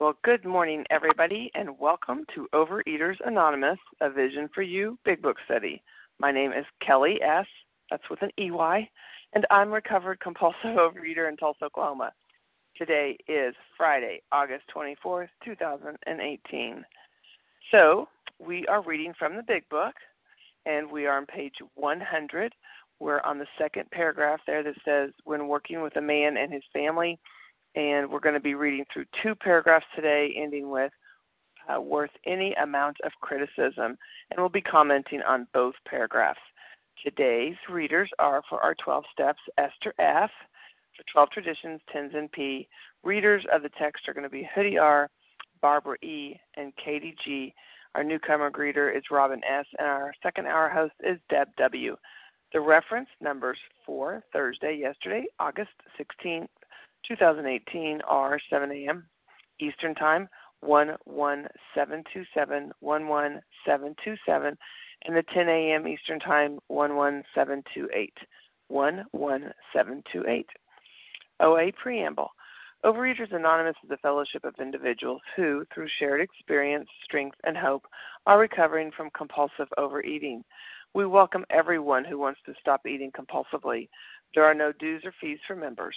Well, good morning, everybody, and welcome to Overeaters Anonymous, a Vision for You Big Book Study. My name is Kelly S. That's with an EY, and I'm recovered compulsive overeater in Tulsa, Oklahoma. Today is Friday, August 24th, 2018. So, we are reading from the Big Book, and we are on page 100. We're on the second paragraph there that says, When working with a man and his family, and we're going to be reading through two paragraphs today, ending with uh, worth any amount of criticism, and we'll be commenting on both paragraphs. Today's readers are for our 12 steps Esther F. For 12 traditions, Tenzin P. Readers of the text are going to be Hoodie R, Barbara E, and Katie G. Our newcomer greeter is Robin S., and our second hour host is Deb W. The reference numbers for Thursday, yesterday, August 16th, 2018 are 7 a.m. Eastern Time, 11727, 11727, and the 10 a.m. Eastern Time, 11728, 11728. OA Preamble. Overeaters Anonymous is a fellowship of individuals who, through shared experience, strength, and hope, are recovering from compulsive overeating. We welcome everyone who wants to stop eating compulsively. There are no dues or fees for members.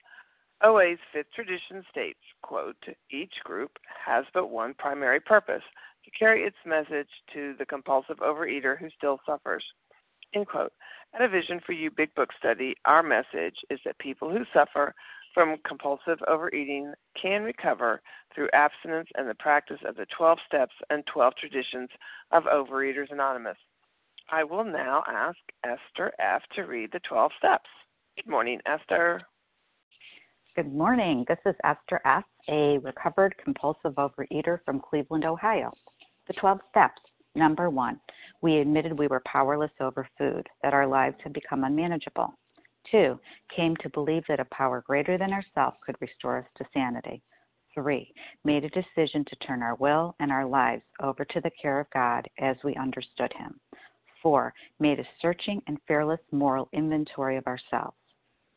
OA's fifth tradition states, quote, each group has but one primary purpose to carry its message to the compulsive overeater who still suffers. End quote. At a Vision for You Big Book study, our message is that people who suffer from compulsive overeating can recover through abstinence and the practice of the 12 steps and 12 traditions of Overeaters Anonymous. I will now ask Esther F. to read the 12 steps. Good morning, Esther. Good morning. This is Esther S., a recovered compulsive overeater from Cleveland, Ohio. The 12 steps. Number one, we admitted we were powerless over food, that our lives had become unmanageable. Two, came to believe that a power greater than ourselves could restore us to sanity. Three, made a decision to turn our will and our lives over to the care of God as we understood Him. Four, made a searching and fearless moral inventory of ourselves.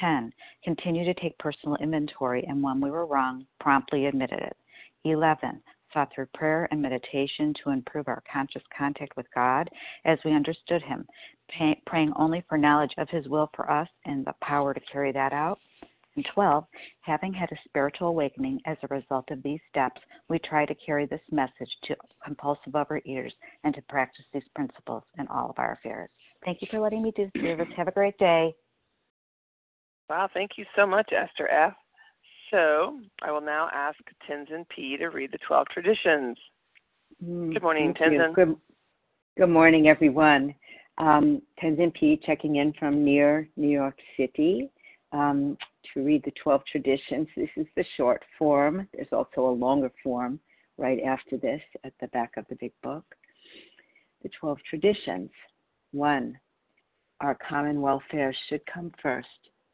10. Continue to take personal inventory and when we were wrong, promptly admitted it. 11. Sought through prayer and meditation to improve our conscious contact with God as we understood Him, pay, praying only for knowledge of His will for us and the power to carry that out. And 12. Having had a spiritual awakening as a result of these steps, we try to carry this message to compulsive overeaters and to practice these principles in all of our affairs. Thank you for letting me do this service. Have a great day. Wow, thank you so much, Esther F. So I will now ask Tenzin P. to read the 12 traditions. Mm, good morning, thank Tenzin. Good, good morning, everyone. Um, Tenzin P. checking in from near New York City um, to read the 12 traditions. This is the short form. There's also a longer form right after this at the back of the big book. The 12 traditions. One, our common welfare should come first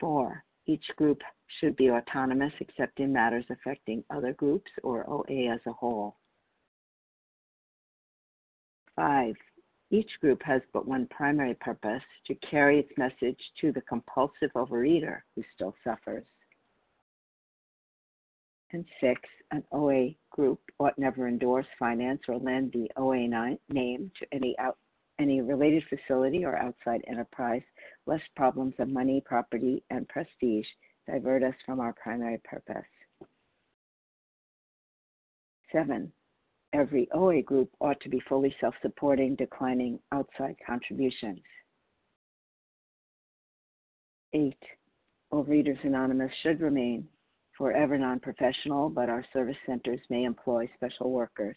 Four, each group should be autonomous except in matters affecting other groups or OA as a whole. Five, each group has but one primary purpose to carry its message to the compulsive overeater who still suffers. And six, an OA group ought never endorse, finance, or lend the OA name to any out, any related facility or outside enterprise, lest problems of money, property, and prestige divert us from our primary purpose. Seven, every OA group ought to be fully self supporting, declining outside contributions. Eight, Overeaters Anonymous should remain forever non professional, but our service centers may employ special workers.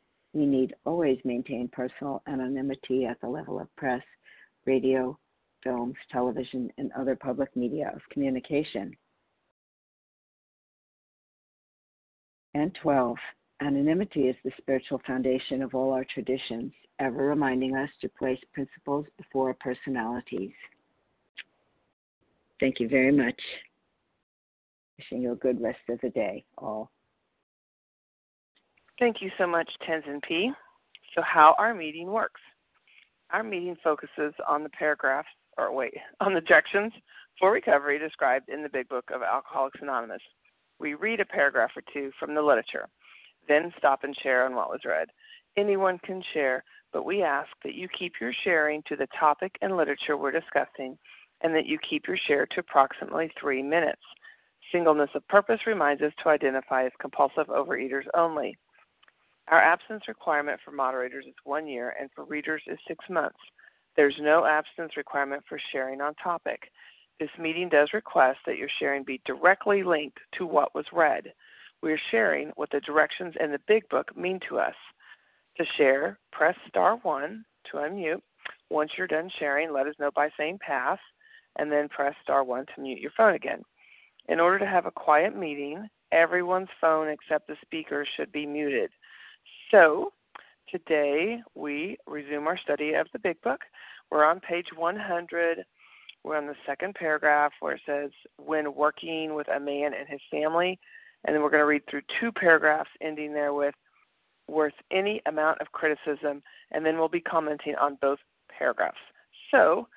We need always maintain personal anonymity at the level of press, radio, films, television, and other public media of communication. And 12. Anonymity is the spiritual foundation of all our traditions, ever reminding us to place principles before personalities. Thank you very much. Wishing you a good rest of the day, all. Thank you so much, Tenzin P. So, how our meeting works. Our meeting focuses on the paragraphs, or wait, on the directions for recovery described in the Big Book of Alcoholics Anonymous. We read a paragraph or two from the literature, then stop and share on what was read. Anyone can share, but we ask that you keep your sharing to the topic and literature we're discussing and that you keep your share to approximately three minutes. Singleness of purpose reminds us to identify as compulsive overeaters only. Our abstinence requirement for moderators is one year and for readers is six months. There's no abstinence requirement for sharing on topic. This meeting does request that your sharing be directly linked to what was read. We are sharing what the directions in the Big Book mean to us. To share, press star one to unmute. Once you're done sharing, let us know by saying pass, and then press star one to mute your phone again. In order to have a quiet meeting, everyone's phone except the speaker should be muted. So, today we resume our study of the Big Book. We're on page 100 we're on the second paragraph where it says, when working with a man and his family. And then we're going to read through two paragraphs ending there with, worth any amount of criticism. And then we'll be commenting on both paragraphs. So,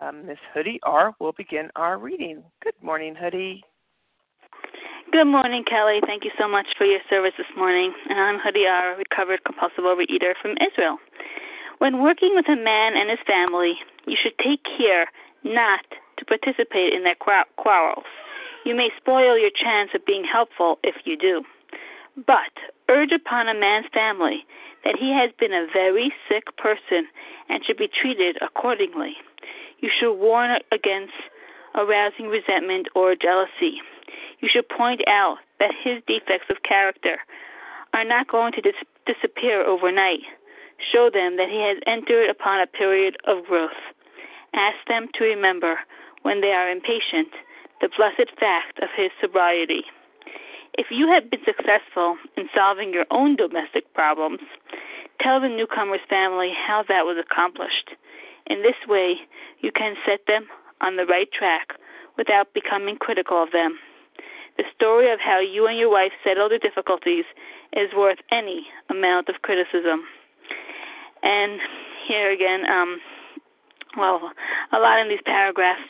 um, Miss Hoodie R. will begin our reading. Good morning, Hoodie. Good morning, Kelly. Thank you so much for your service this morning. And I'm Hoodie R., recovered compulsive overeater from Israel. When working with a man and his family, you should take care not to participate in their quarrels. You may spoil your chance of being helpful if you do. But urge upon a man's family that he has been a very sick person and should be treated accordingly. You should warn against arousing resentment or jealousy. You should point out that his defects of character are not going to dis- disappear overnight. Show them that he has entered upon a period of growth. Ask them to remember, when they are impatient, the blessed fact of his sobriety. If you have been successful in solving your own domestic problems, tell the newcomer's family how that was accomplished. In this way, you can set them on the right track without becoming critical of them. The story of how you and your wife settled the difficulties is worth any amount of criticism. And here again, um, well, a lot in these paragraphs,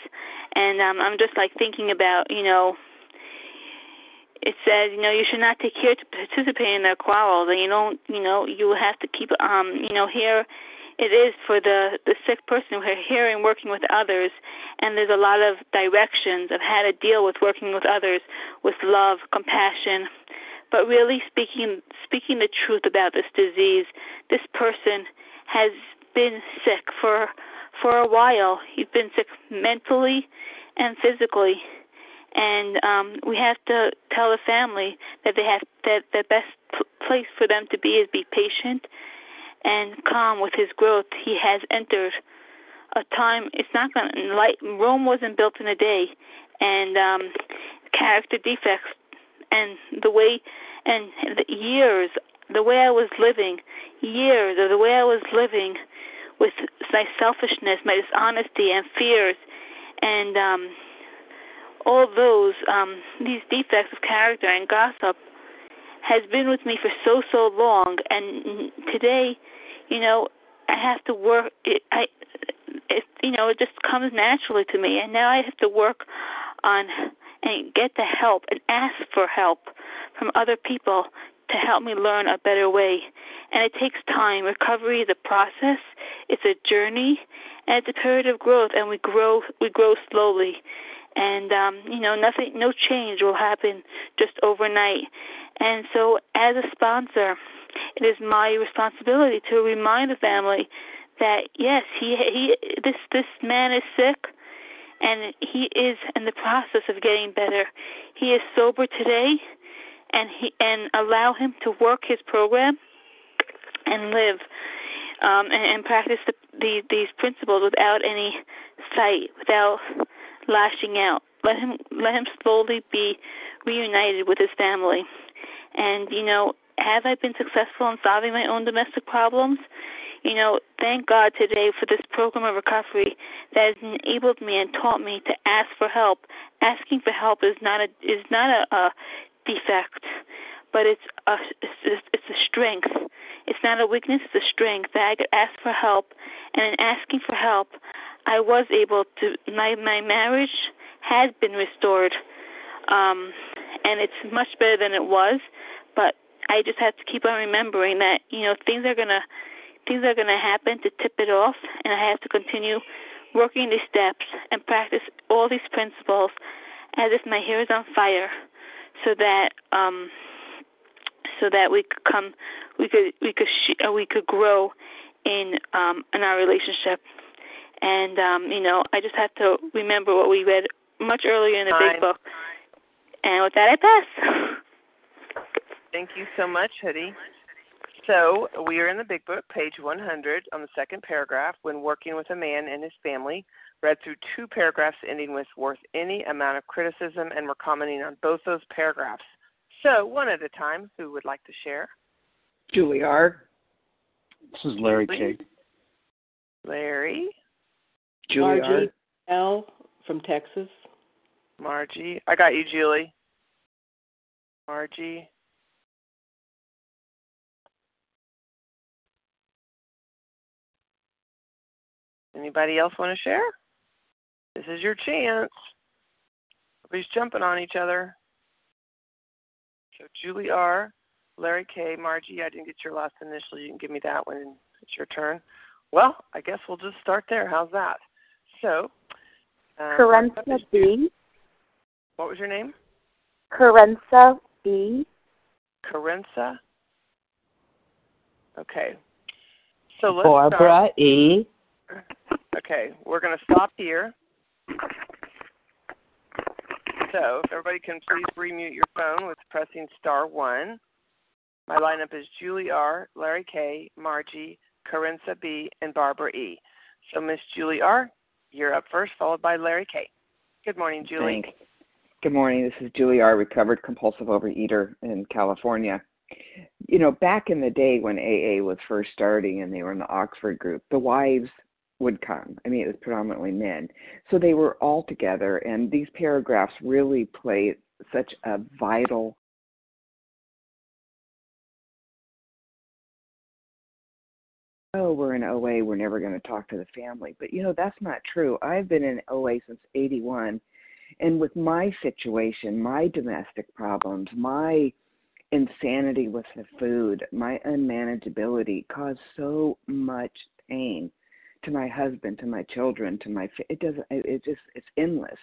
and um, I'm just like thinking about, you know, it says, you know, you should not take care to participate in their quarrels, and you don't, you know, you have to keep, um, you know, here it is for the the sick person who are and working with others, and there's a lot of directions of how to deal with working with others with love, compassion, but really speaking speaking the truth about this disease. This person has been sick for for a while. He's been sick mentally and physically. and um, we have to tell the family that they have that the best place for them to be is be patient and calm with his growth. He has entered a time. It's not going to like Rome wasn't built in a day, and um, character defects and the way and the years, the way I was living, years the way I was living with my selfishness, my dishonesty, and fears, and um, all those um, these defects of character and gossip has been with me for so so long, and today, you know, I have to work. It, I, it, you know, it just comes naturally to me, and now I have to work on and get the help and ask for help from other people to help me learn a better way. And it takes time. Recovery is a process. It's a journey, and it's a period of growth. And we grow. We grow slowly, and um, you know, nothing, no change will happen just overnight. And so, as a sponsor, it is my responsibility to remind the family that yes, he he this this man is sick and he is in the process of getting better. He is sober today and he and allow him to work his program and live um and, and practice the, the these principles without any sight, without lashing out. Let him let him slowly be reunited with his family. And you know, have I been successful in solving my own domestic problems? You know, thank God today for this program of recovery that has enabled me and taught me to ask for help. Asking for help is not a is not a, a defect, but it's a it's, it's a strength. It's not a weakness; it's a strength that I could ask for help. And in asking for help, I was able to. My my marriage has been restored, um, and it's much better than it was. But I just have to keep on remembering that you know things are gonna things are gonna happen to tip it off, and I have to continue working these steps and practice all these principles as if my hair is on fire, so that um, so that we could come, we could we could sh- uh, we could grow in um, in our relationship. And um, you know, I just have to remember what we read much earlier in the big book. And with that, I pass. Thank you so much, Hoodie. So we are in the Big Book, page 100, on the second paragraph. When working with a man and his family, read through two paragraphs ending with worth any amount of criticism, and we're commenting on both those paragraphs. So one at a time. Who would like to share? Julie R. This is Larry Please. K. Larry, Julie R. Margie L. from Texas. Margie. I got you, Julie. Margie. Anybody else want to share? This is your chance. Everybody's jumping on each other. So Julie R, Larry K, Margie, I didn't get your last initial. You can give me that when it's your turn. Well, I guess we'll just start there. How's that? So, um, Carenza B. What was your name? Carenza B. Carenza. Okay. So let's Barbara start. E. Okay, we're going to stop here. So, if everybody can please remute your phone with pressing star one. My lineup is Julie R, Larry K, Margie, Carenza B, and Barbara E. So, Miss Julie R, you're up first, followed by Larry K. Good morning, Julie. Thanks. Good morning. This is Julie R., recovered compulsive overeater in California. You know, back in the day when AA was first starting and they were in the Oxford group, the wives would come. I mean, it was predominantly men. So they were all together, and these paragraphs really play such a vital oh, we're in OA, we're never going to talk to the family. But you know, that's not true. I've been in OA since 81. And with my situation, my domestic problems, my insanity with the food, my unmanageability caused so much pain to my husband, to my children, to my it doesn't it it just it's endless.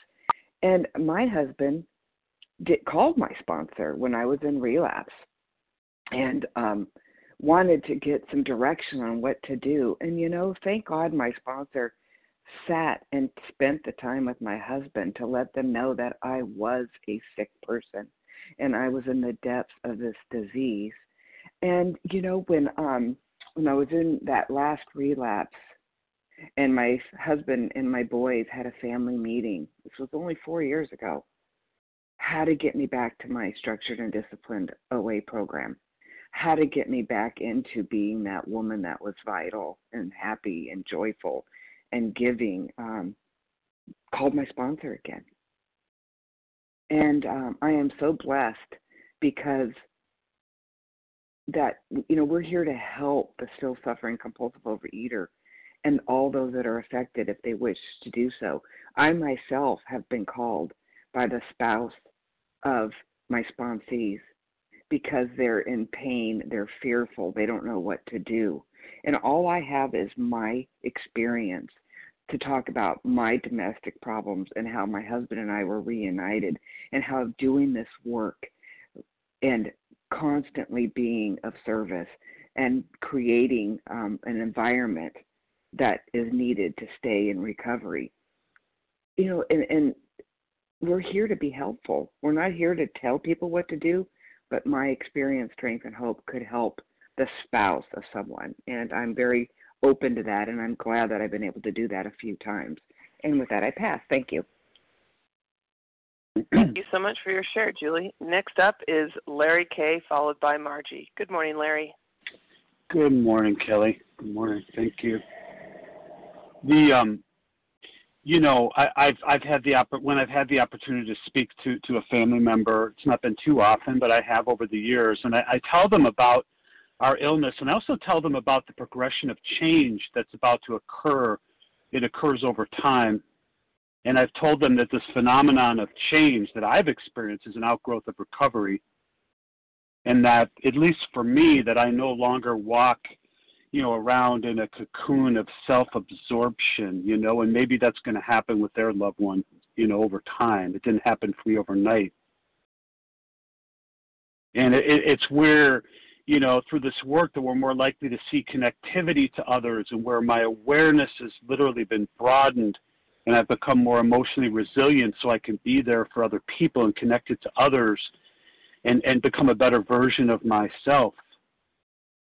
And my husband did called my sponsor when I was in relapse and um wanted to get some direction on what to do. And you know, thank God my sponsor sat and spent the time with my husband to let them know that I was a sick person and I was in the depths of this disease. And you know when um when I was in that last relapse and my husband and my boys had a family meeting. This was only 4 years ago. How to get me back to my structured and disciplined OA program. How to get me back into being that woman that was vital and happy and joyful and giving um, called my sponsor again. And um, I am so blessed because that you know we're here to help the still suffering compulsive overeater and all those that are affected if they wish to do so. I myself have been called by the spouse of my sponsees because they're in pain, they're fearful, they don't know what to do. And all I have is my experience to talk about my domestic problems and how my husband and I were reunited and how doing this work and constantly being of service and creating um, an environment that is needed to stay in recovery. You know, and, and we're here to be helpful. We're not here to tell people what to do, but my experience, strength, and hope could help the spouse of someone. And I'm very open to that, and I'm glad that I've been able to do that a few times. And with that, I pass. Thank you. Thank you so much for your share, Julie. Next up is Larry K, followed by Margie. Good morning, Larry. Good morning, Kelly. Good morning. Thank you. The um, you know, I, I've I've had the opp- when I've had the opportunity to speak to to a family member. It's not been too often, but I have over the years, and I, I tell them about our illness, and I also tell them about the progression of change that's about to occur. It occurs over time, and I've told them that this phenomenon of change that I've experienced is an outgrowth of recovery, and that at least for me, that I no longer walk you know, around in a cocoon of self-absorption, you know, and maybe that's going to happen with their loved one, you know, over time. It didn't happen for me overnight. And it, it's where, you know, through this work that we're more likely to see connectivity to others and where my awareness has literally been broadened and I've become more emotionally resilient so I can be there for other people and connected to others and, and become a better version of myself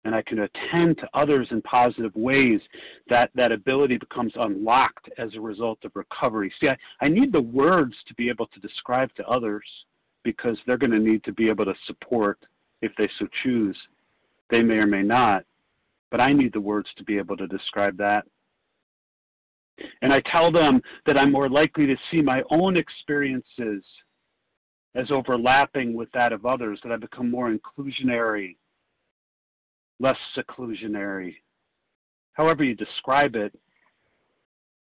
and I can attend to others in positive ways, that, that ability becomes unlocked as a result of recovery. See, I, I need the words to be able to describe to others because they're going to need to be able to support if they so choose. They may or may not, but I need the words to be able to describe that. And I tell them that I'm more likely to see my own experiences as overlapping with that of others, that I become more inclusionary less seclusionary, however you describe it.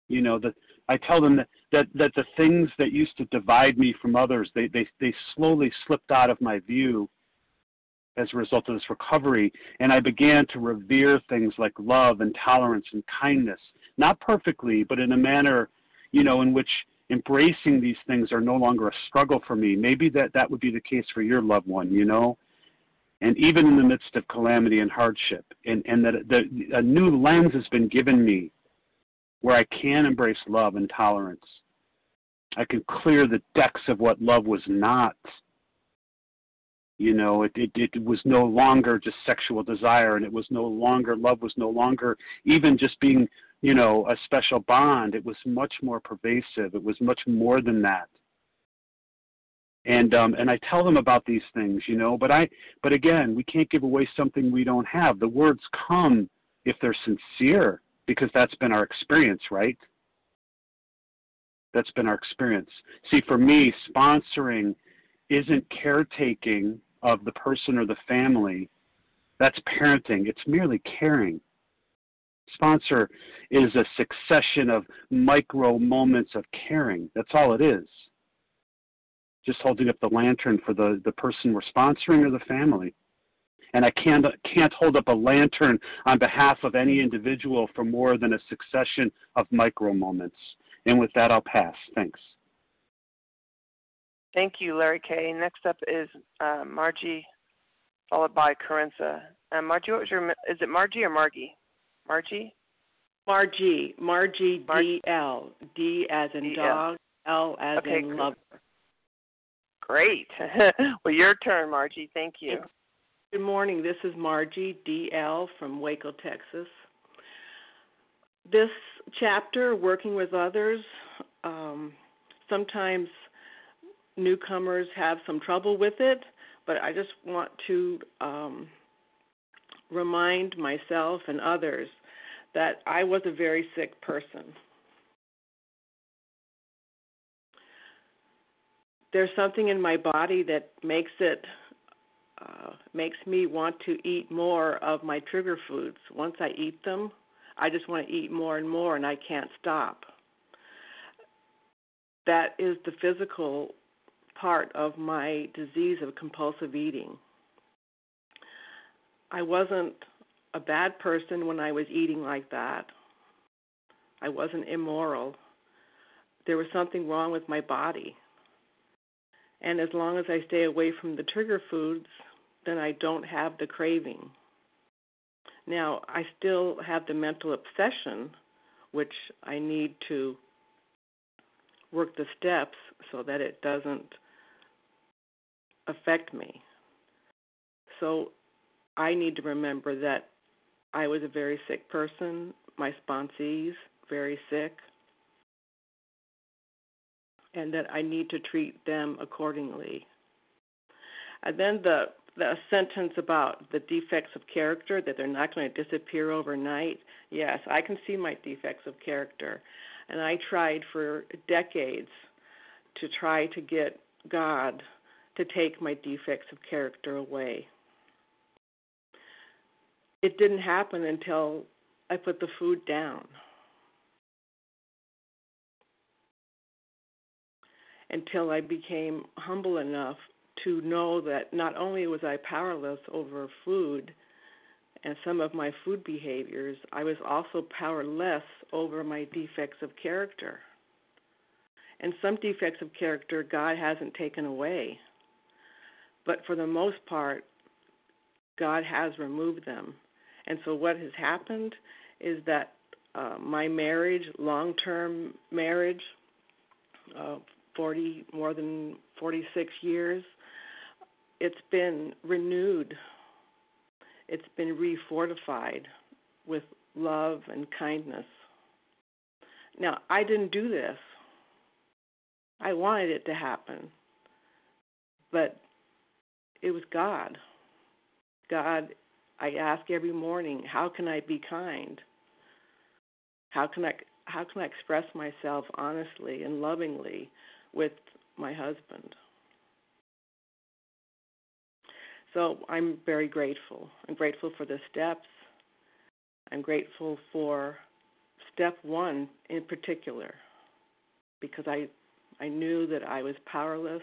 You know, that I tell them that, that, that the things that used to divide me from others, they, they, they slowly slipped out of my view as a result of this recovery. And I began to revere things like love and tolerance and kindness, not perfectly, but in a manner, you know, in which embracing these things are no longer a struggle for me. Maybe that, that would be the case for your loved one, you know? and even in the midst of calamity and hardship, and, and that the, a new lens has been given me where I can embrace love and tolerance. I can clear the decks of what love was not. You know, it, it, it was no longer just sexual desire, and it was no longer, love was no longer even just being, you know, a special bond. It was much more pervasive. It was much more than that and um, and I tell them about these things, you know. But I, but again, we can't give away something we don't have. The words come if they're sincere, because that's been our experience, right? That's been our experience. See, for me, sponsoring isn't caretaking of the person or the family. That's parenting. It's merely caring. Sponsor is a succession of micro moments of caring. That's all it is just holding up the lantern for the, the person we're sponsoring or the family. And I can't, can't hold up a lantern on behalf of any individual for more than a succession of micro moments. And with that, I'll pass. Thanks. Thank you, Larry K. Next up is uh, Margie, followed by Carenza. Uh, Margie, what was your? Is it Margie or Margie? Margie. Margie, Margie Mar- D L, D as in D-L. dog, L as Okay, in lover. Great. well, your turn, Margie. Thank you. Good morning. This is Margie D L from Waco, Texas. This chapter, working with others, um, sometimes newcomers have some trouble with it, but I just want to um, remind myself and others that I was a very sick person. There's something in my body that makes it uh, makes me want to eat more of my trigger foods. Once I eat them, I just want to eat more and more, and I can't stop. That is the physical part of my disease of compulsive eating. I wasn't a bad person when I was eating like that. I wasn't immoral. There was something wrong with my body. And as long as I stay away from the trigger foods, then I don't have the craving. Now, I still have the mental obsession, which I need to work the steps so that it doesn't affect me. So I need to remember that I was a very sick person, my sponsees very sick, and that I need to treat them accordingly. And then the the sentence about the defects of character that they're not going to disappear overnight. Yes, I can see my defects of character, and I tried for decades to try to get God to take my defects of character away. It didn't happen until I put the food down. Until I became humble enough to know that not only was I powerless over food and some of my food behaviors, I was also powerless over my defects of character. And some defects of character God hasn't taken away. But for the most part, God has removed them. And so what has happened is that uh, my marriage, long-term marriage, uh, 40 more than 46 years, it's been renewed. It's been refortified with love and kindness. Now, I didn't do this. I wanted it to happen. But it was God. God, I ask every morning, how can I be kind? How can I how can I express myself honestly and lovingly with my husband? So I'm very grateful. I'm grateful for the steps. I'm grateful for step one in particular because I I knew that I was powerless.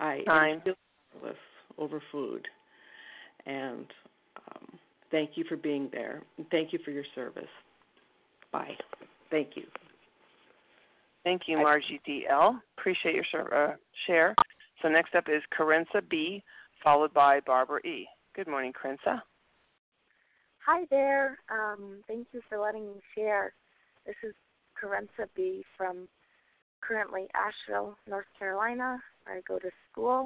I am still powerless over food. And um, thank you for being there. And thank you for your service. Bye. Thank you. Thank you, Margie D.L. Appreciate your uh, share. So next up is Carenza B., followed by Barbara E. Good morning, Carenza. Hi there. Um, thank you for letting me share. This is Carenza B. from currently Asheville, North Carolina, where I go to school.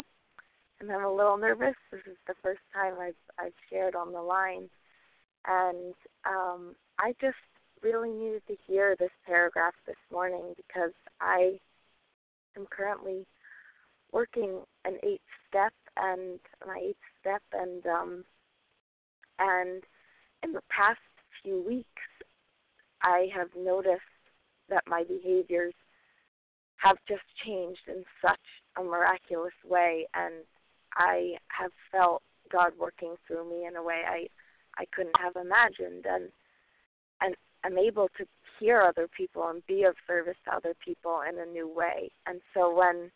And I'm a little nervous. This is the first time I've I've shared on the line, and um, I just really needed to hear this paragraph this morning because I am currently working an eighth step and my eighth step and um and in the past few weeks I have noticed that my behaviors have just changed in such a miraculous way and I have felt God working through me in a way I I couldn't have imagined and and I'm able to hear other people and be of service to other people in a new way. And so when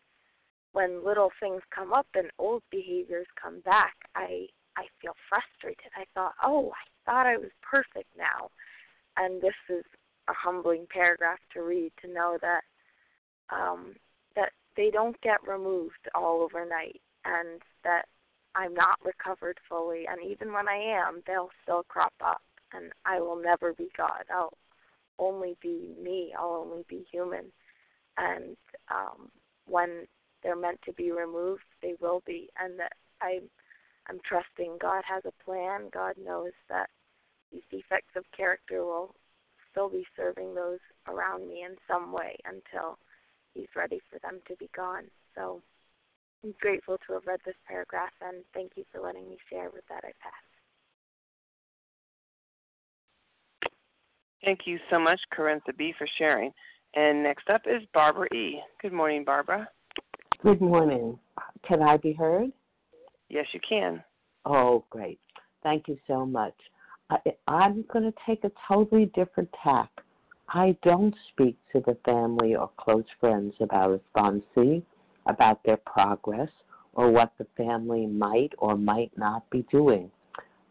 when little things come up and old behaviors come back, I I feel frustrated. I thought, "Oh, I thought I was perfect now." And this is a humbling paragraph to read to know that um that they don't get removed all overnight and that I'm not recovered fully and even when I am, they'll still crop up and I will never be God. I'll only be me. I'll only be human. And um, when they're meant to be removed, they will be. And that I, I'm trusting God has a plan. God knows that these defects of character will still be serving those around me in some way until He's ready for them to be gone. So I'm grateful to have read this paragraph, and thank you for letting me share. With that, I pass. Thank you so much, Carintha B, for sharing. And next up is Barbara E. Good morning, Barbara. Good morning. Can I be heard? Yes, you can. Oh, great. Thank you so much. I, I'm going to take a totally different tack. I don't speak to the family or close friends about a sponsee, about their progress, or what the family might or might not be doing.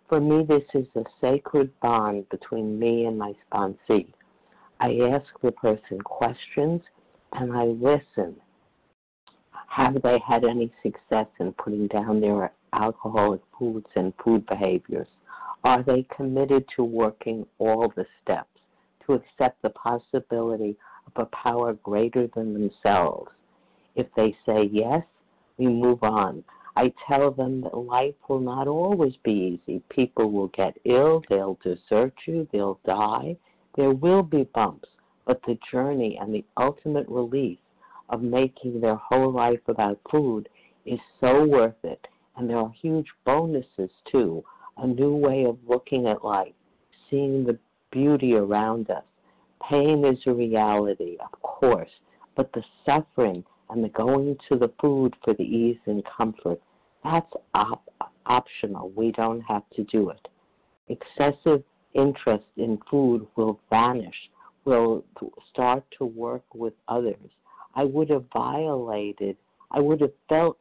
For me, this is a sacred bond between me and my sponsee. I ask the person questions and I listen. Have they had any success in putting down their alcoholic foods and food behaviors? Are they committed to working all the steps, to accept the possibility of a power greater than themselves? If they say yes, we move on. I tell them that life will not always be easy. People will get ill, they'll desert you, they'll die. There will be bumps, but the journey and the ultimate release of making their whole life about food is so worth it. And there are huge bonuses too a new way of looking at life, seeing the beauty around us. Pain is a reality, of course, but the suffering and the going to the food for the ease and comfort, that's op- optional. We don't have to do it. Excessive interest in food will vanish, will start to work with others. I would have violated, I would have felt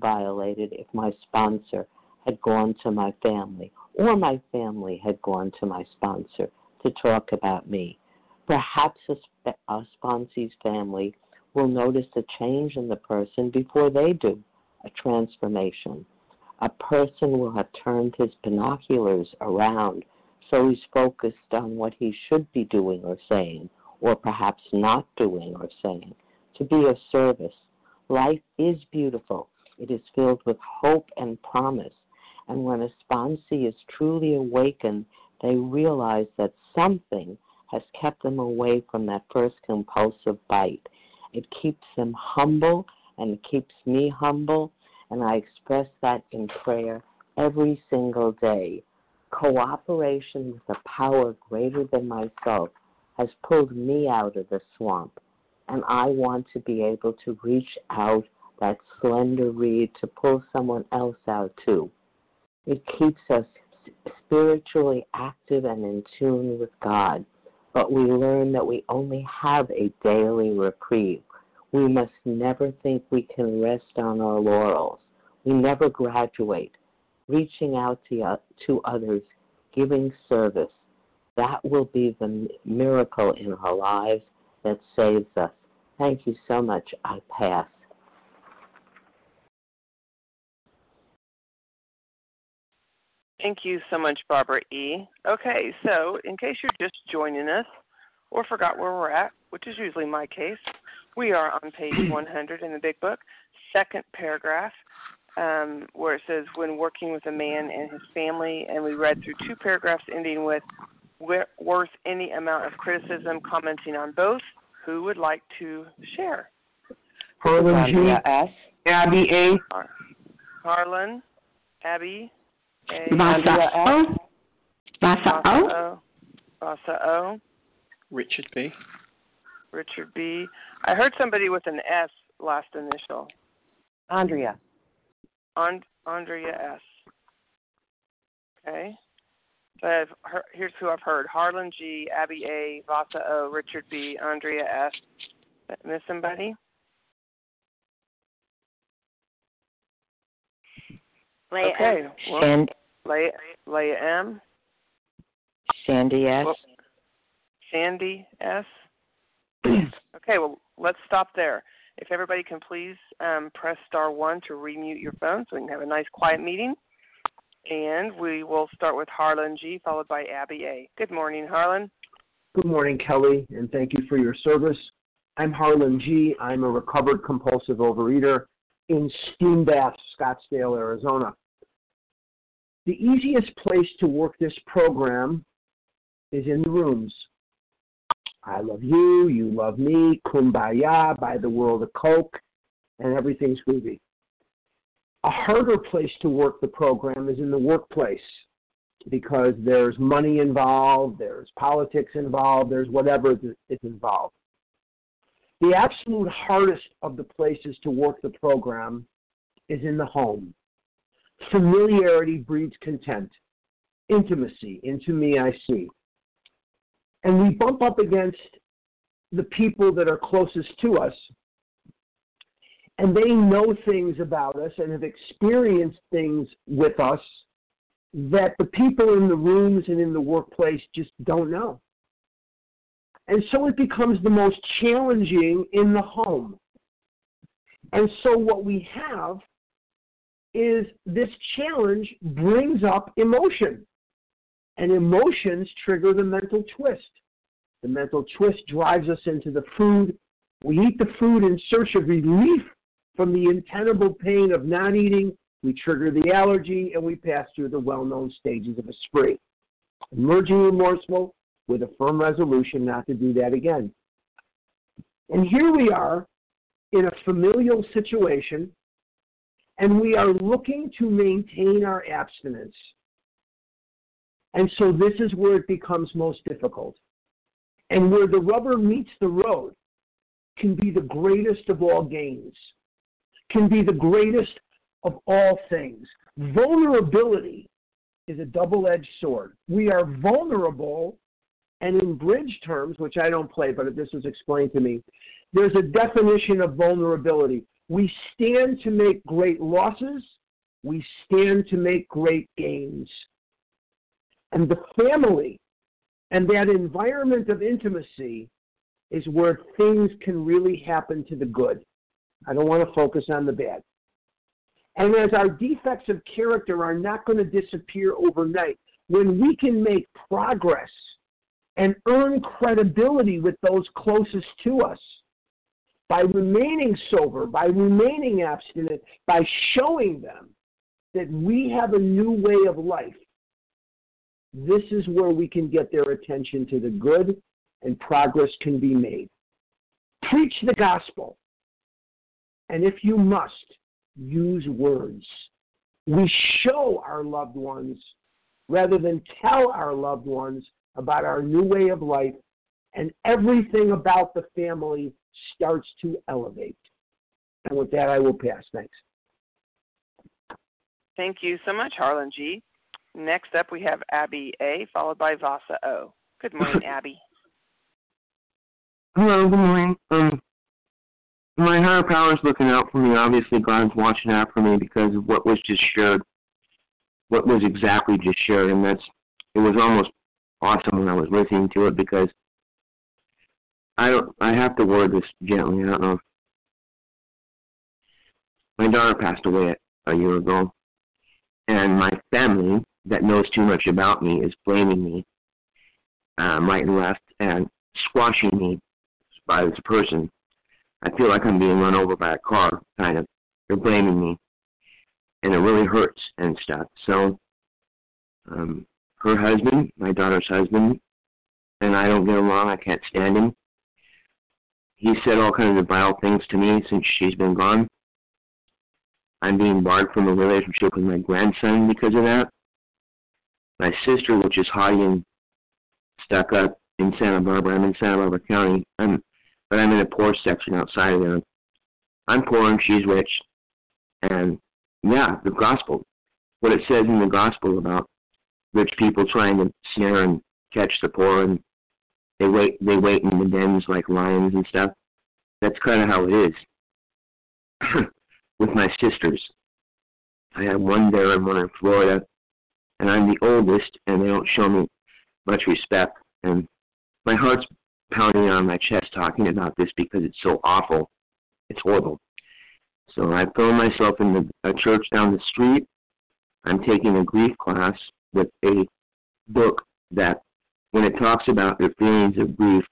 violated if my sponsor had gone to my family or my family had gone to my sponsor to talk about me. Perhaps a, a sponsee's family will notice a change in the person before they do, a transformation. A person will have turned his binoculars around so he's focused on what he should be doing or saying, or perhaps not doing or saying, to be of service. Life is beautiful. It is filled with hope and promise. And when a sponsee is truly awakened, they realize that something has kept them away from that first compulsive bite. It keeps them humble and it keeps me humble, and I express that in prayer every single day. Cooperation with a power greater than myself has pulled me out of the swamp, and I want to be able to reach out that slender reed to pull someone else out too. It keeps us spiritually active and in tune with God but we learn that we only have a daily reprieve. We must never think we can rest on our laurels. We never graduate. Reaching out to, uh, to others, giving service, that will be the miracle in our lives that saves us. Thank you so much. I pass. Thank you so much, Barbara E. Okay, so in case you're just joining us or forgot where we're at, which is usually my case, we are on page 100 in the Big Book, second paragraph, um, where it says, when working with a man and his family, and we read through two paragraphs ending with, worth any amount of criticism, commenting on both. Who would like to share? Harlan G. S. Abby A. Harlan, Abby Vasa O. Vasa O. Vasa O. Richard B. Richard B. I heard somebody with an S last initial. Andrea. And, Andrea S. Okay. So I've heard, here's who I've heard: Harlan G, Abby A, Vasa O, Richard B, Andrea S. Miss somebody? Leah okay. M. Well, Sandy, Leah, Leah M. Sandy S. Well, Sandy S. okay, well, let's stop there. If everybody can please um, press star one to remute your phone so we can have a nice quiet meeting. And we will start with Harlan G, followed by Abby A. Good morning, Harlan. Good morning, Kelly, and thank you for your service. I'm Harlan G. I'm a recovered compulsive overeater in Steam Bath, Scottsdale, Arizona. The easiest place to work this program is in the rooms. I love you, you love me, kumbaya, buy the world a Coke, and everything's groovy. A harder place to work the program is in the workplace because there's money involved, there's politics involved, there's whatever is involved. The absolute hardest of the places to work the program is in the home. Familiarity breeds content, intimacy, into me I see. And we bump up against the people that are closest to us, and they know things about us and have experienced things with us that the people in the rooms and in the workplace just don't know. And so it becomes the most challenging in the home. And so what we have is this challenge brings up emotion. And emotions trigger the mental twist. The mental twist drives us into the food. We eat the food in search of relief from the untenable pain of not eating. We trigger the allergy and we pass through the well known stages of a spree. Emerging remorseful, with a firm resolution not to do that again. And here we are in a familial situation, and we are looking to maintain our abstinence. And so this is where it becomes most difficult. And where the rubber meets the road can be the greatest of all gains, can be the greatest of all things. Vulnerability is a double edged sword. We are vulnerable and in bridge terms, which I don't play, but this was explained to me, there's a definition of vulnerability. We stand to make great losses, we stand to make great gains. And the family and that environment of intimacy is where things can really happen to the good. I don't want to focus on the bad. And as our defects of character are not going to disappear overnight, when we can make progress and earn credibility with those closest to us by remaining sober, by remaining abstinent, by showing them that we have a new way of life. This is where we can get their attention to the good and progress can be made. Preach the gospel. And if you must, use words. We show our loved ones rather than tell our loved ones about our new way of life, and everything about the family starts to elevate. And with that, I will pass. Thanks. Thank you so much, Harlan G. Next up, we have Abby A, followed by Vasa O. Good morning, Abby. Hello, good morning. Um, my higher power is looking out for me. Obviously, God's watching out for me because of what was just shared, what was exactly just shared, and that's it was almost awesome when I was listening to it because I don't I have to word this gently. I don't know. My daughter passed away a year ago, and my family that knows too much about me is blaming me um, right and left and squashing me by this person. I feel like I'm being run over by a car, kind of. They're blaming me, and it really hurts and stuff. So, um, her husband, my daughter's husband, and I don't get along. I can't stand him. He said all kinds of vile things to me since she's been gone. I'm being barred from a relationship with my grandson because of that. My sister, which is haughty and stuck up in Santa Barbara, I'm in Santa Barbara County. I'm, but I'm in a poor section outside of there. I'm poor and she's rich, and yeah, the gospel, what it says in the gospel about rich people trying to snare and catch the poor, and they wait they wait in the dens like lions and stuff. That's kind of how it is with my sisters. I have one there and one in Florida, and I'm the oldest, and they don't show me much respect. And my heart's pounding on my chest talking about this because it's so awful. It's horrible. So I've thrown myself in the, a church down the street. I'm taking a grief class with a book that when it talks about the feelings of grief,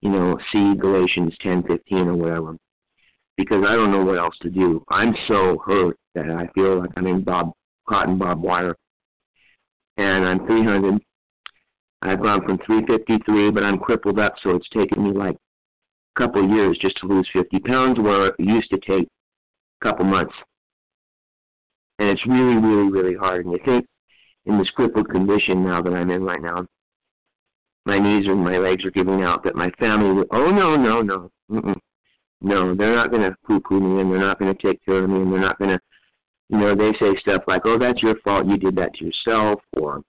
you know, see Galatians ten fifteen or whatever. Because I don't know what else to do. I'm so hurt that I feel like I'm in bob cotton bob wire. And I'm 300. I've gone from 353, but I'm crippled up, so it's taken me like a couple years just to lose 50 pounds, where it used to take a couple months. And it's really, really, really hard. And I think in this crippled condition now that I'm in right now, my knees and my legs are giving out. That my family, oh no, no, no, Mm-mm. no, they're not going to poo-poo me, and they're not going to take care of me, and they're not going to, you know, they say stuff like, oh, that's your fault, you did that to yourself, or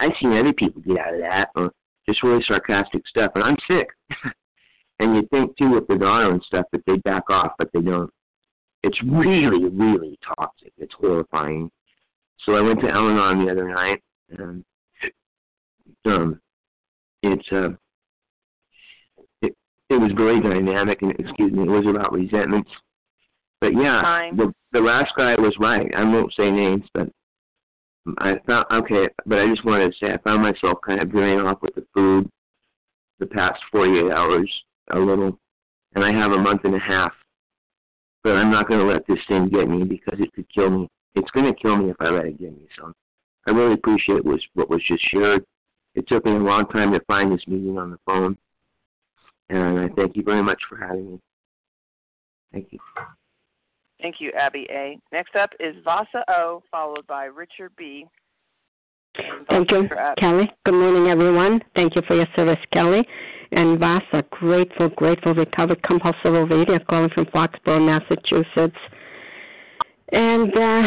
I've seen other people get out of that, or just really sarcastic stuff, and I'm sick. and you think too with the daughter and stuff that they back off, but they don't. It's really, really toxic. It's horrifying. So I went to Al-Anon the other night, and um, it's uh, it it was very dynamic, and excuse me, it was about resentments. But yeah, Time. the the last guy was right. I won't say names, but I found okay. But I just wanted to say I found myself kind of veering off with the food the past 48 hours a little, and I have a month and a half. But I'm not going to let this thing get me because it could kill me. It's going to kill me if I let it get me. So I really appreciate was what was just shared. It took me a long time to find this meeting on the phone, and I thank you very much for having me. Thank you. Thank you, Abby A. Next up is Vasa O, followed by Richard B. Thank you, Kelly. Good morning, everyone. Thank you for your service, Kelly. And Vasa, grateful, grateful, recovered compulsive overeater calling from Foxborough, Massachusetts. And uh,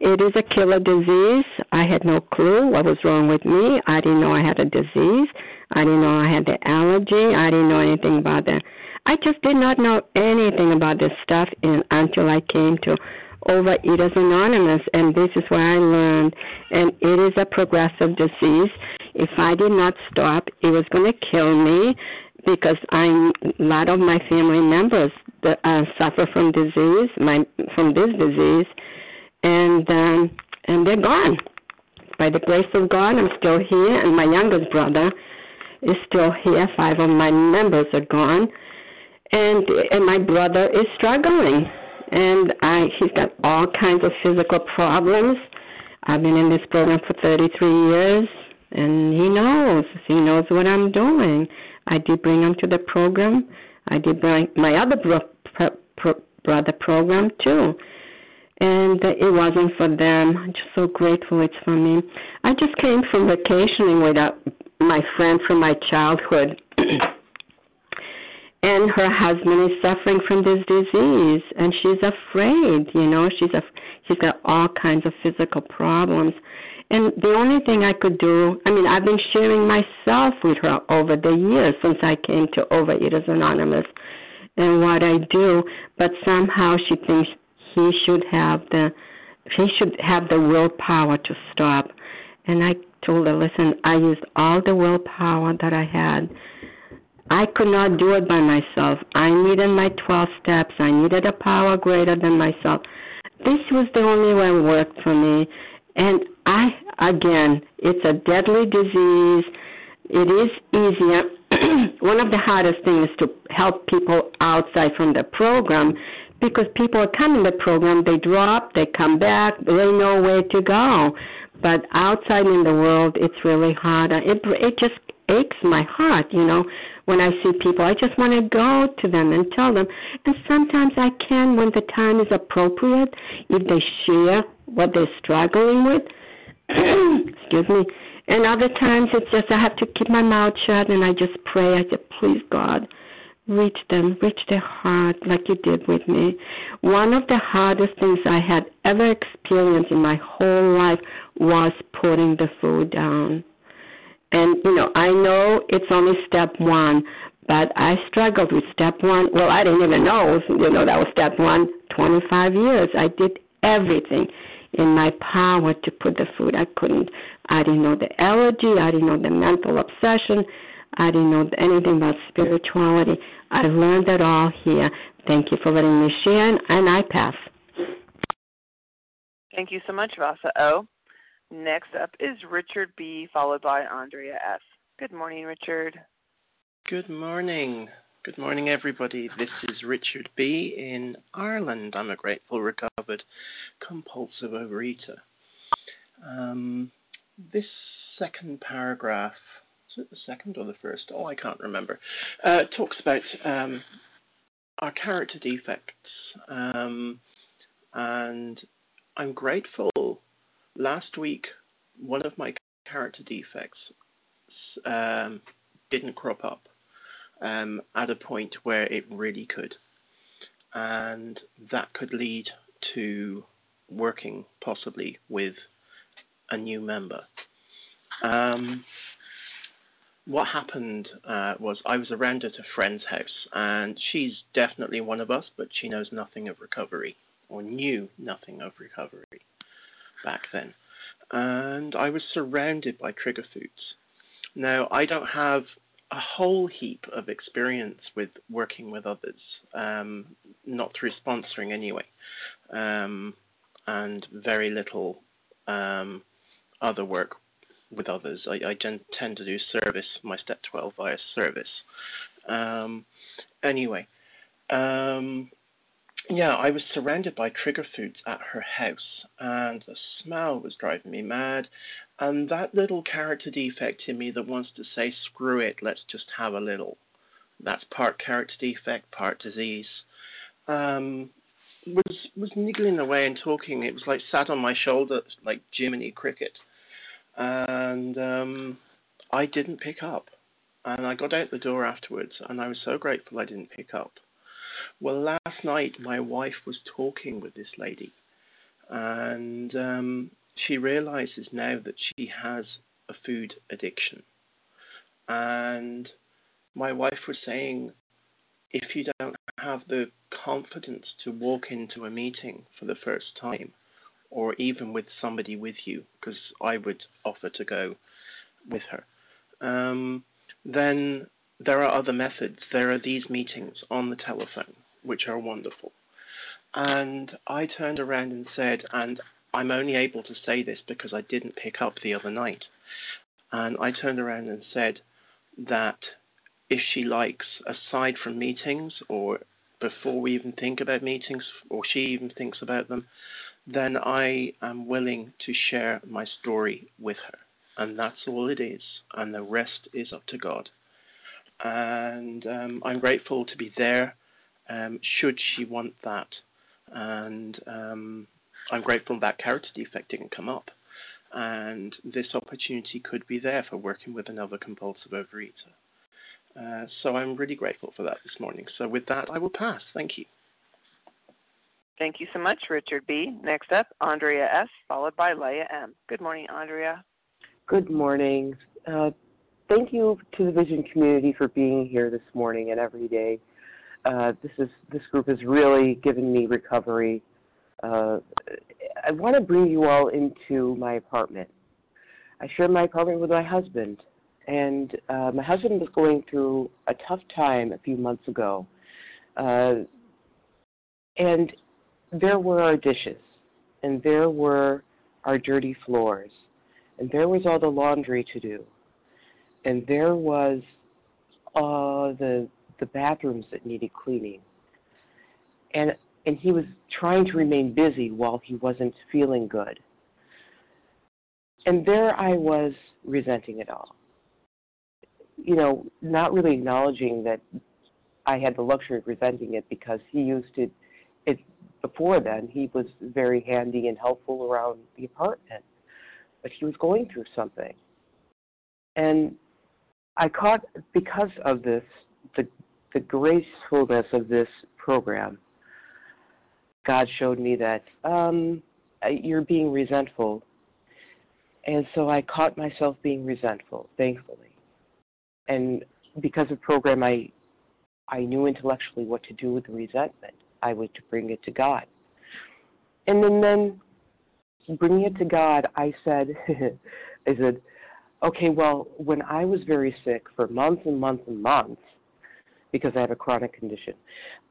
it is a killer disease. I had no clue what was wrong with me. I didn't know I had a disease. I didn't know I had the allergy. I didn't know anything about that. I just did not know anything about this stuff until I came to Overeaters Anonymous, and this is where I learned. And it is a progressive disease. If I did not stop, it was going to kill me because I a lot of my family members uh, suffer from disease, my from this disease, and um, and they're gone. By the grace of God, I'm still here, and my youngest brother is still here. Five of my members are gone, and and my brother is struggling and I he's got all kinds of physical problems. I've been in this program for 33 years, and he knows. He knows what I'm doing. I did bring him to the program. I did bring my other bro- pro- pro- brother program too. And it wasn't for them. I'm just so grateful it's for me. I just came from vacationing with a, my friend from my childhood. and her husband is suffering from this disease and she's afraid you know she's a she's got all kinds of physical problems and the only thing i could do i mean i've been sharing myself with her over the years since i came to overeaters anonymous and what i do but somehow she thinks he should have the he should have the willpower to stop and i told her listen i used all the willpower that i had I could not do it by myself. I needed my 12 steps. I needed a power greater than myself. This was the only way it worked for me. And I, again, it's a deadly disease. It is easier. One of the hardest things is to help people outside from the program because people come in the program, they drop, they come back, they know where to go. But outside in the world, it's really hard. It it just aches my heart, you know, when I see people. I just want to go to them and tell them. And sometimes I can when the time is appropriate, if they share what they're struggling with. Excuse me. And other times it's just I have to keep my mouth shut and I just pray. I say, please, God, reach them, reach their heart like you did with me. One of the hardest things I had ever experienced in my whole life was putting the food down. And, you know, I know it's only step one, but I struggled with step one. Well, I didn't even know, you know, that was step one. 25 years. I did everything in my power to put the food. I couldn't. I didn't know the allergy. I didn't know the mental obsession. I didn't know anything about spirituality. I learned it all here. Thank you for letting me share, and I pass. Thank you so much, Vasa O. Next up is Richard B., followed by Andrea S. Good morning, Richard. Good morning. Good morning, everybody. This is Richard B. in Ireland. I'm a grateful, recovered, compulsive overeater. Um, this second paragraph, is it the second or the first? Oh, I can't remember. Uh, talks about um, our character defects. Um, and I'm grateful. Last week, one of my character defects um, didn't crop up um, at a point where it really could. And that could lead to working possibly with a new member. Um, what happened uh, was I was around at a friend's house, and she's definitely one of us, but she knows nothing of recovery, or knew nothing of recovery back then. And I was surrounded by trigger foods. Now, I don't have a whole heap of experience with working with others, um, not through sponsoring anyway, um, and very little um, other work with others. I, I tend to do service, my step 12 via service. Um, anyway, um, yeah, I was surrounded by trigger foods at her house, and the smell was driving me mad. And that little character defect in me that wants to say, screw it, let's just have a little. That's part character defect, part disease. Um, was was niggling away and talking. It was like sat on my shoulder like Jiminy Cricket, and um, I didn't pick up. And I got out the door afterwards, and I was so grateful I didn't pick up. Well, last night my wife was talking with this lady, and um, she realizes now that she has a food addiction. And my wife was saying, if you don't have the confidence to walk into a meeting for the first time, or even with somebody with you, because I would offer to go with her, um, then there are other methods. There are these meetings on the telephone, which are wonderful. And I turned around and said, and I'm only able to say this because I didn't pick up the other night. And I turned around and said that if she likes, aside from meetings or before we even think about meetings or she even thinks about them, then I am willing to share my story with her. And that's all it is. And the rest is up to God. And um, I'm grateful to be there um, should she want that. And um, I'm grateful that character defect didn't come up. And this opportunity could be there for working with another compulsive overeater. Uh, so I'm really grateful for that this morning. So with that, I will pass. Thank you. Thank you so much, Richard B. Next up, Andrea S., followed by Leah M. Good morning, Andrea. Good morning. Uh, thank you to the Vision community for being here this morning and every day. Uh, this is this group has really given me recovery uh, I want to bring you all into my apartment. I share my apartment with my husband, and uh, my husband was going through a tough time a few months ago. Uh, and there were our dishes, and there were our dirty floors, and there was all the laundry to do, and there was uh, the the bathrooms that needed cleaning. And and he was trying to remain busy while he wasn't feeling good. And there I was resenting it all. You know, not really acknowledging that I had the luxury of resenting it because he used to it before then he was very handy and helpful around the apartment. But he was going through something. And I caught because of this the the gracefulness of this program God showed me that um, you're being resentful. And so I caught myself being resentful, thankfully. And because of program, I I knew intellectually what to do with the resentment. I was to bring it to God. And then, then bringing it to God, I said, I said, okay, well, when I was very sick for months and months and months, because I have a chronic condition,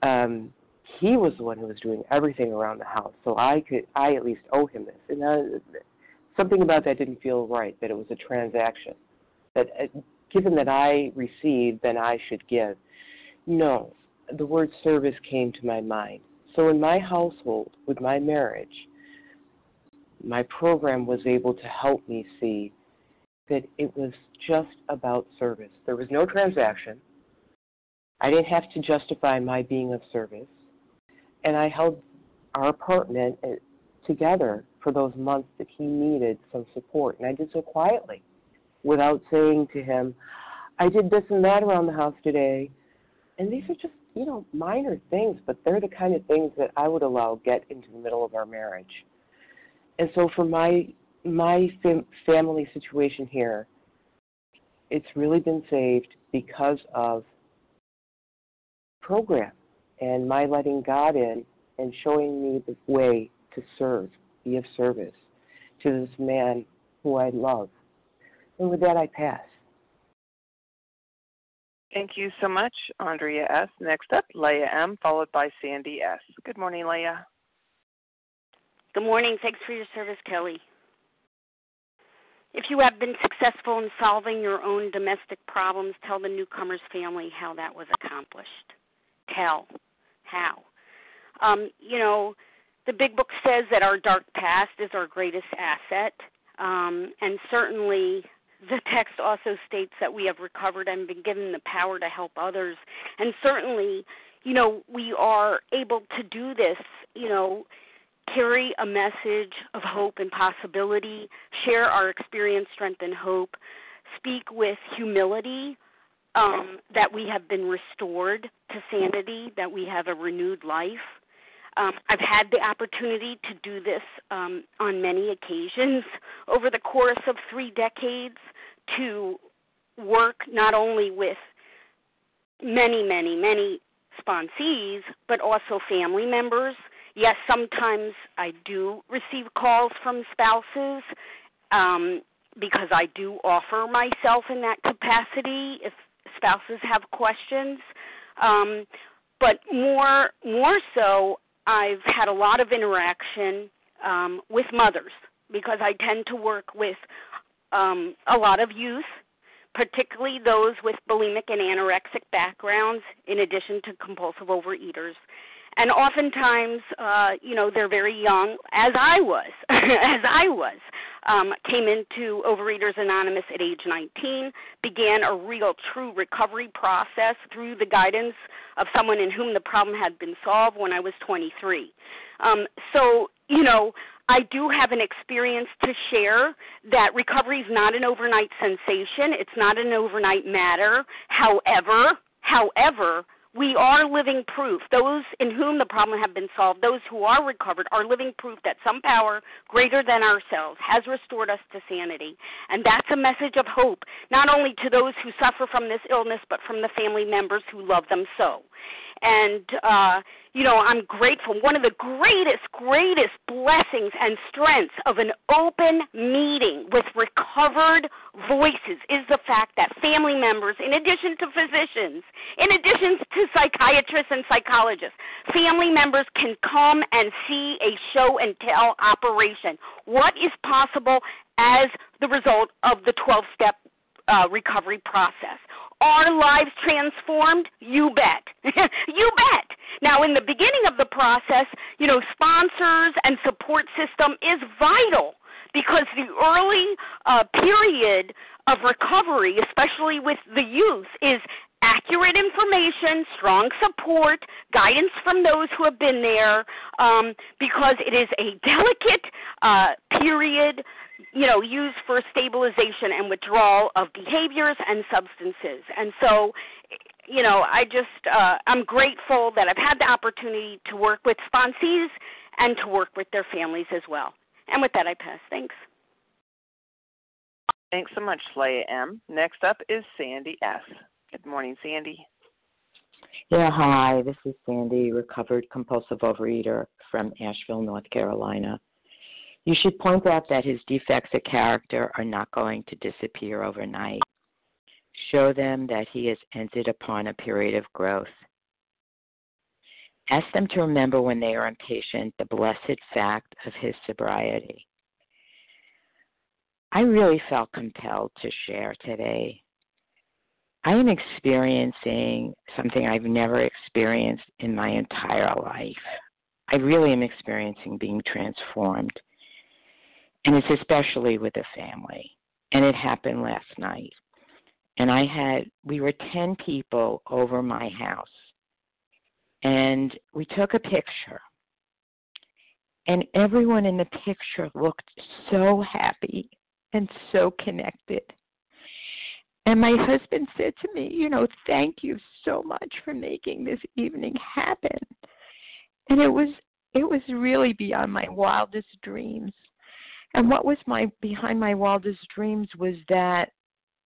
um, he was the one who was doing everything around the house. So I could, I at least owe him this. And uh, something about that didn't feel right. That it was a transaction. That uh, given that I received, then I should give. No, the word service came to my mind. So in my household, with my marriage, my program was able to help me see that it was just about service. There was no transaction. I didn't have to justify my being of service. And I held our apartment uh, together for those months that he needed some support. And I did so quietly without saying to him, I did this and that around the house today. And these are just, you know, minor things, but they're the kind of things that I would allow get into the middle of our marriage. And so for my my fam- family situation here, it's really been saved because of program and my letting God in and showing me the way to serve, be of service to this man who I love. And with that, I pass. Thank you so much, Andrea S. Next up, Leah M., followed by Sandy S. Good morning, Leah. Good morning. Thanks for your service, Kelly. If you have been successful in solving your own domestic problems, tell the newcomer's family how that was accomplished. Tell how. Um, you know, the big book says that our dark past is our greatest asset, um, and certainly the text also states that we have recovered and been given the power to help others, and certainly, you know, we are able to do this. You know, carry a message of hope and possibility, share our experience, strength, and hope, speak with humility um, that we have been restored to sanity, that we have a renewed life. Um, I've had the opportunity to do this um, on many occasions over the course of three decades to work not only with many, many, many sponsees, but also family members yes, sometimes I do receive calls from spouses um, because I do offer myself in that capacity if spouses have questions. Um, but more more so, I've had a lot of interaction um, with mothers because I tend to work with um, a lot of youth, particularly those with bulimic and anorexic backgrounds, in addition to compulsive overeaters and oftentimes uh you know they're very young as i was as i was um came into overeaters anonymous at age 19 began a real true recovery process through the guidance of someone in whom the problem had been solved when i was 23 um so you know I do have an experience to share that recovery is not an overnight sensation. It's not an overnight matter. However, however, we are living proof. Those in whom the problem have been solved, those who are recovered, are living proof that some power greater than ourselves has restored us to sanity. And that's a message of hope, not only to those who suffer from this illness, but from the family members who love them so and uh you know i'm grateful one of the greatest greatest blessings and strengths of an open meeting with recovered voices is the fact that family members in addition to physicians in addition to psychiatrists and psychologists family members can come and see a show and tell operation what is possible as the result of the 12 step uh, recovery process. Are lives transformed? You bet. you bet. Now, in the beginning of the process, you know, sponsors and support system is vital because the early uh, period of recovery, especially with the youth, is accurate information, strong support, guidance from those who have been there, um, because it is a delicate uh, period you know, used for stabilization and withdrawal of behaviors and substances. And so, you know, I just uh, I'm grateful that I've had the opportunity to work with sponsees and to work with their families as well. And with that, I pass. Thanks. Thanks so much, Leah M. Next up is Sandy S. Good morning, Sandy. Yeah, hi. This is Sandy, recovered compulsive overeater from Asheville, North Carolina. You should point out that his defects of character are not going to disappear overnight. Show them that he has entered upon a period of growth. Ask them to remember when they are impatient the blessed fact of his sobriety. I really felt compelled to share today I am experiencing something I've never experienced in my entire life. I really am experiencing being transformed. And it's especially with a family. And it happened last night. And I had, we were 10 people over my house. And we took a picture. And everyone in the picture looked so happy and so connected. And my husband said to me, You know, thank you so much for making this evening happen. And it was it was really beyond my wildest dreams. And what was my behind my wildest dreams was that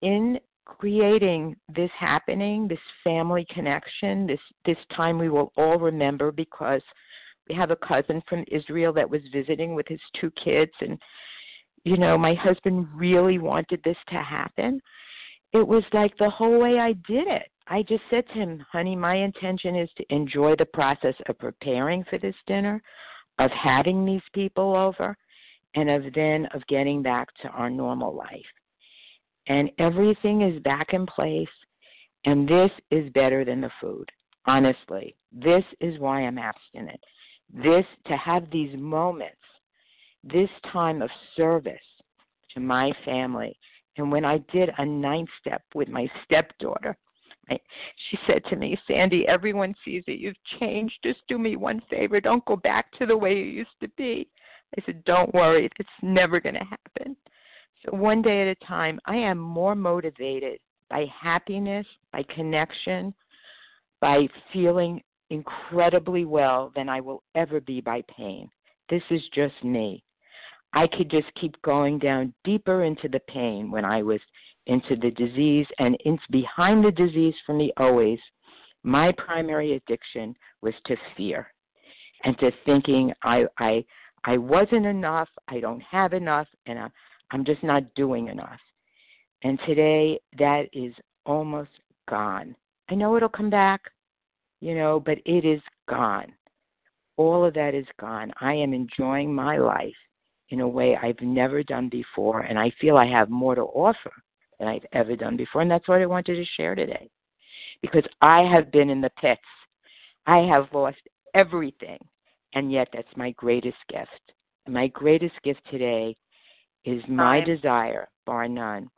in creating this happening, this family connection, this this time we will all remember because we have a cousin from Israel that was visiting with his two kids and you know, my husband really wanted this to happen. It was like the whole way I did it. I just said to him, honey, my intention is to enjoy the process of preparing for this dinner, of having these people over, and of then of getting back to our normal life. And everything is back in place, and this is better than the food. Honestly, this is why I'm abstinent. This to have these moments, this time of service to my family. And when I did a ninth step with my stepdaughter, she said to me, Sandy, everyone sees that you've changed. Just do me one favor. Don't go back to the way you used to be. I said, Don't worry. It's never going to happen. One day at a time, I am more motivated by happiness, by connection, by feeling incredibly well than I will ever be by pain. This is just me. I could just keep going down deeper into the pain when I was into the disease and in, behind the disease for me always my primary addiction was to fear and to thinking i i i wasn't enough i don't have enough and I, i'm just not doing enough and today that is almost gone i know it'll come back you know but it is gone all of that is gone i am enjoying my life in a way I've never done before, and I feel I have more to offer than I've ever done before. And that's what I wanted to share today. Because I have been in the pits. I have lost everything. And yet that's my greatest gift. And my greatest gift today is my desire, bar none,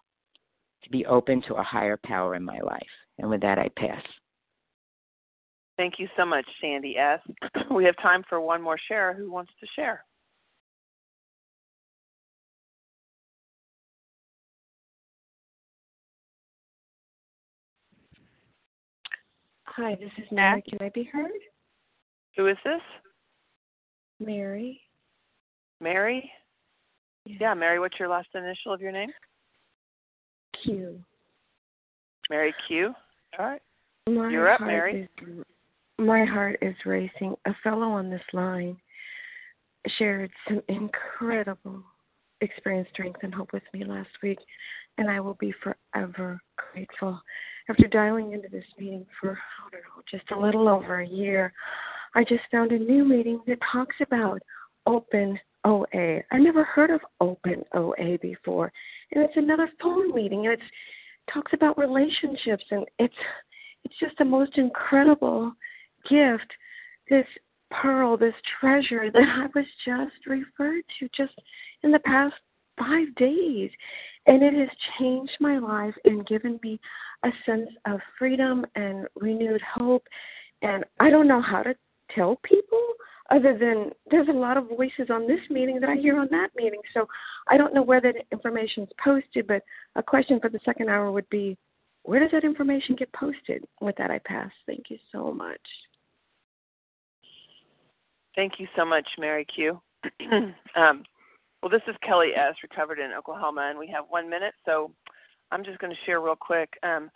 to be open to a higher power in my life. And with that, I pass. Thank you so much, Sandy S. we have time for one more share. Who wants to share? Hi, this is Mary. Can I be heard? Who is this? Mary. Mary? Yeah. Mary, what's your last initial of your name? Q. Mary Q. All right. My You're up, Mary. Is, my heart is racing. A fellow on this line shared some incredible experience, strength, and hope with me last week, and I will be forever grateful after dialing into this meeting for, I don't know, just a little over a year, I just found a new meeting that talks about open OA. I never heard of open OA before. And it's another phone meeting and it talks about relationships and it's it's just the most incredible gift, this pearl, this treasure that I was just referred to just in the past five days. And it has changed my life and given me a sense of freedom and renewed hope. And I don't know how to tell people other than there's a lot of voices on this meeting that I hear on that meeting. So I don't know where that information is posted, but a question for the second hour would be where does that information get posted? With that, I pass. Thank you so much. Thank you so much, Mary Q. um, well, this is Kelly S., recovered in Oklahoma, and we have one minute, so I'm just going to share real quick. Um,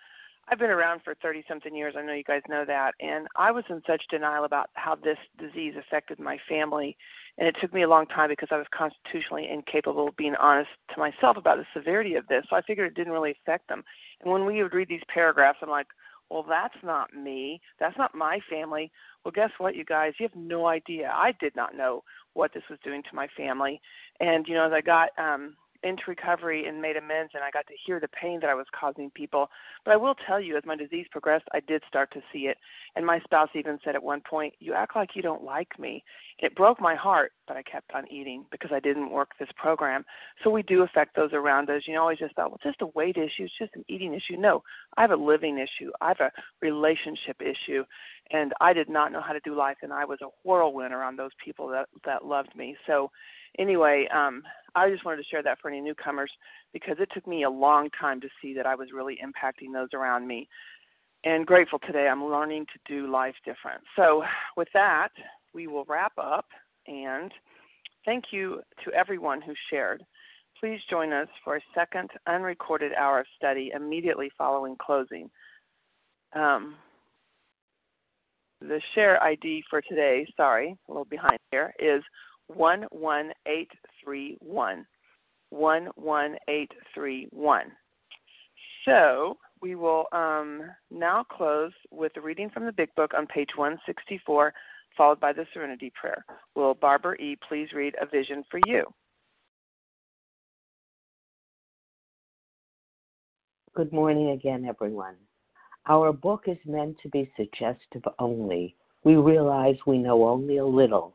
I've been around for 30 something years. I know you guys know that. And I was in such denial about how this disease affected my family. And it took me a long time because I was constitutionally incapable of being honest to myself about the severity of this. So I figured it didn't really affect them. And when we would read these paragraphs, I'm like, well, that's not me. That's not my family. Well, guess what, you guys? You have no idea. I did not know what this was doing to my family. And, you know, as I got um, into recovery and made amends and I got to hear the pain that I was causing people. But I will tell you, as my disease progressed, I did start to see it. And my spouse even said at one point, You act like you don't like me. It broke my heart, but I kept on eating because I didn't work this program. So we do affect those around us. You know, I always just thought, well, just a weight issue, it's just an eating issue. No, I have a living issue, I have a relationship issue. And I did not know how to do life, and I was a whirlwind around those people that that loved me. So, anyway, um, I just wanted to share that for any newcomers because it took me a long time to see that I was really impacting those around me. And grateful today, I'm learning to do life different. So, with that, we will wrap up and thank you to everyone who shared. Please join us for a second unrecorded hour of study immediately following closing. Um, the share ID for today, sorry, a little behind here, is 11831. 11831. So we will um, now close with a reading from the Big Book on page 164, followed by the Serenity Prayer. Will Barbara E. please read A Vision for You? Good morning again, everyone. Our book is meant to be suggestive only. We realize we know only a little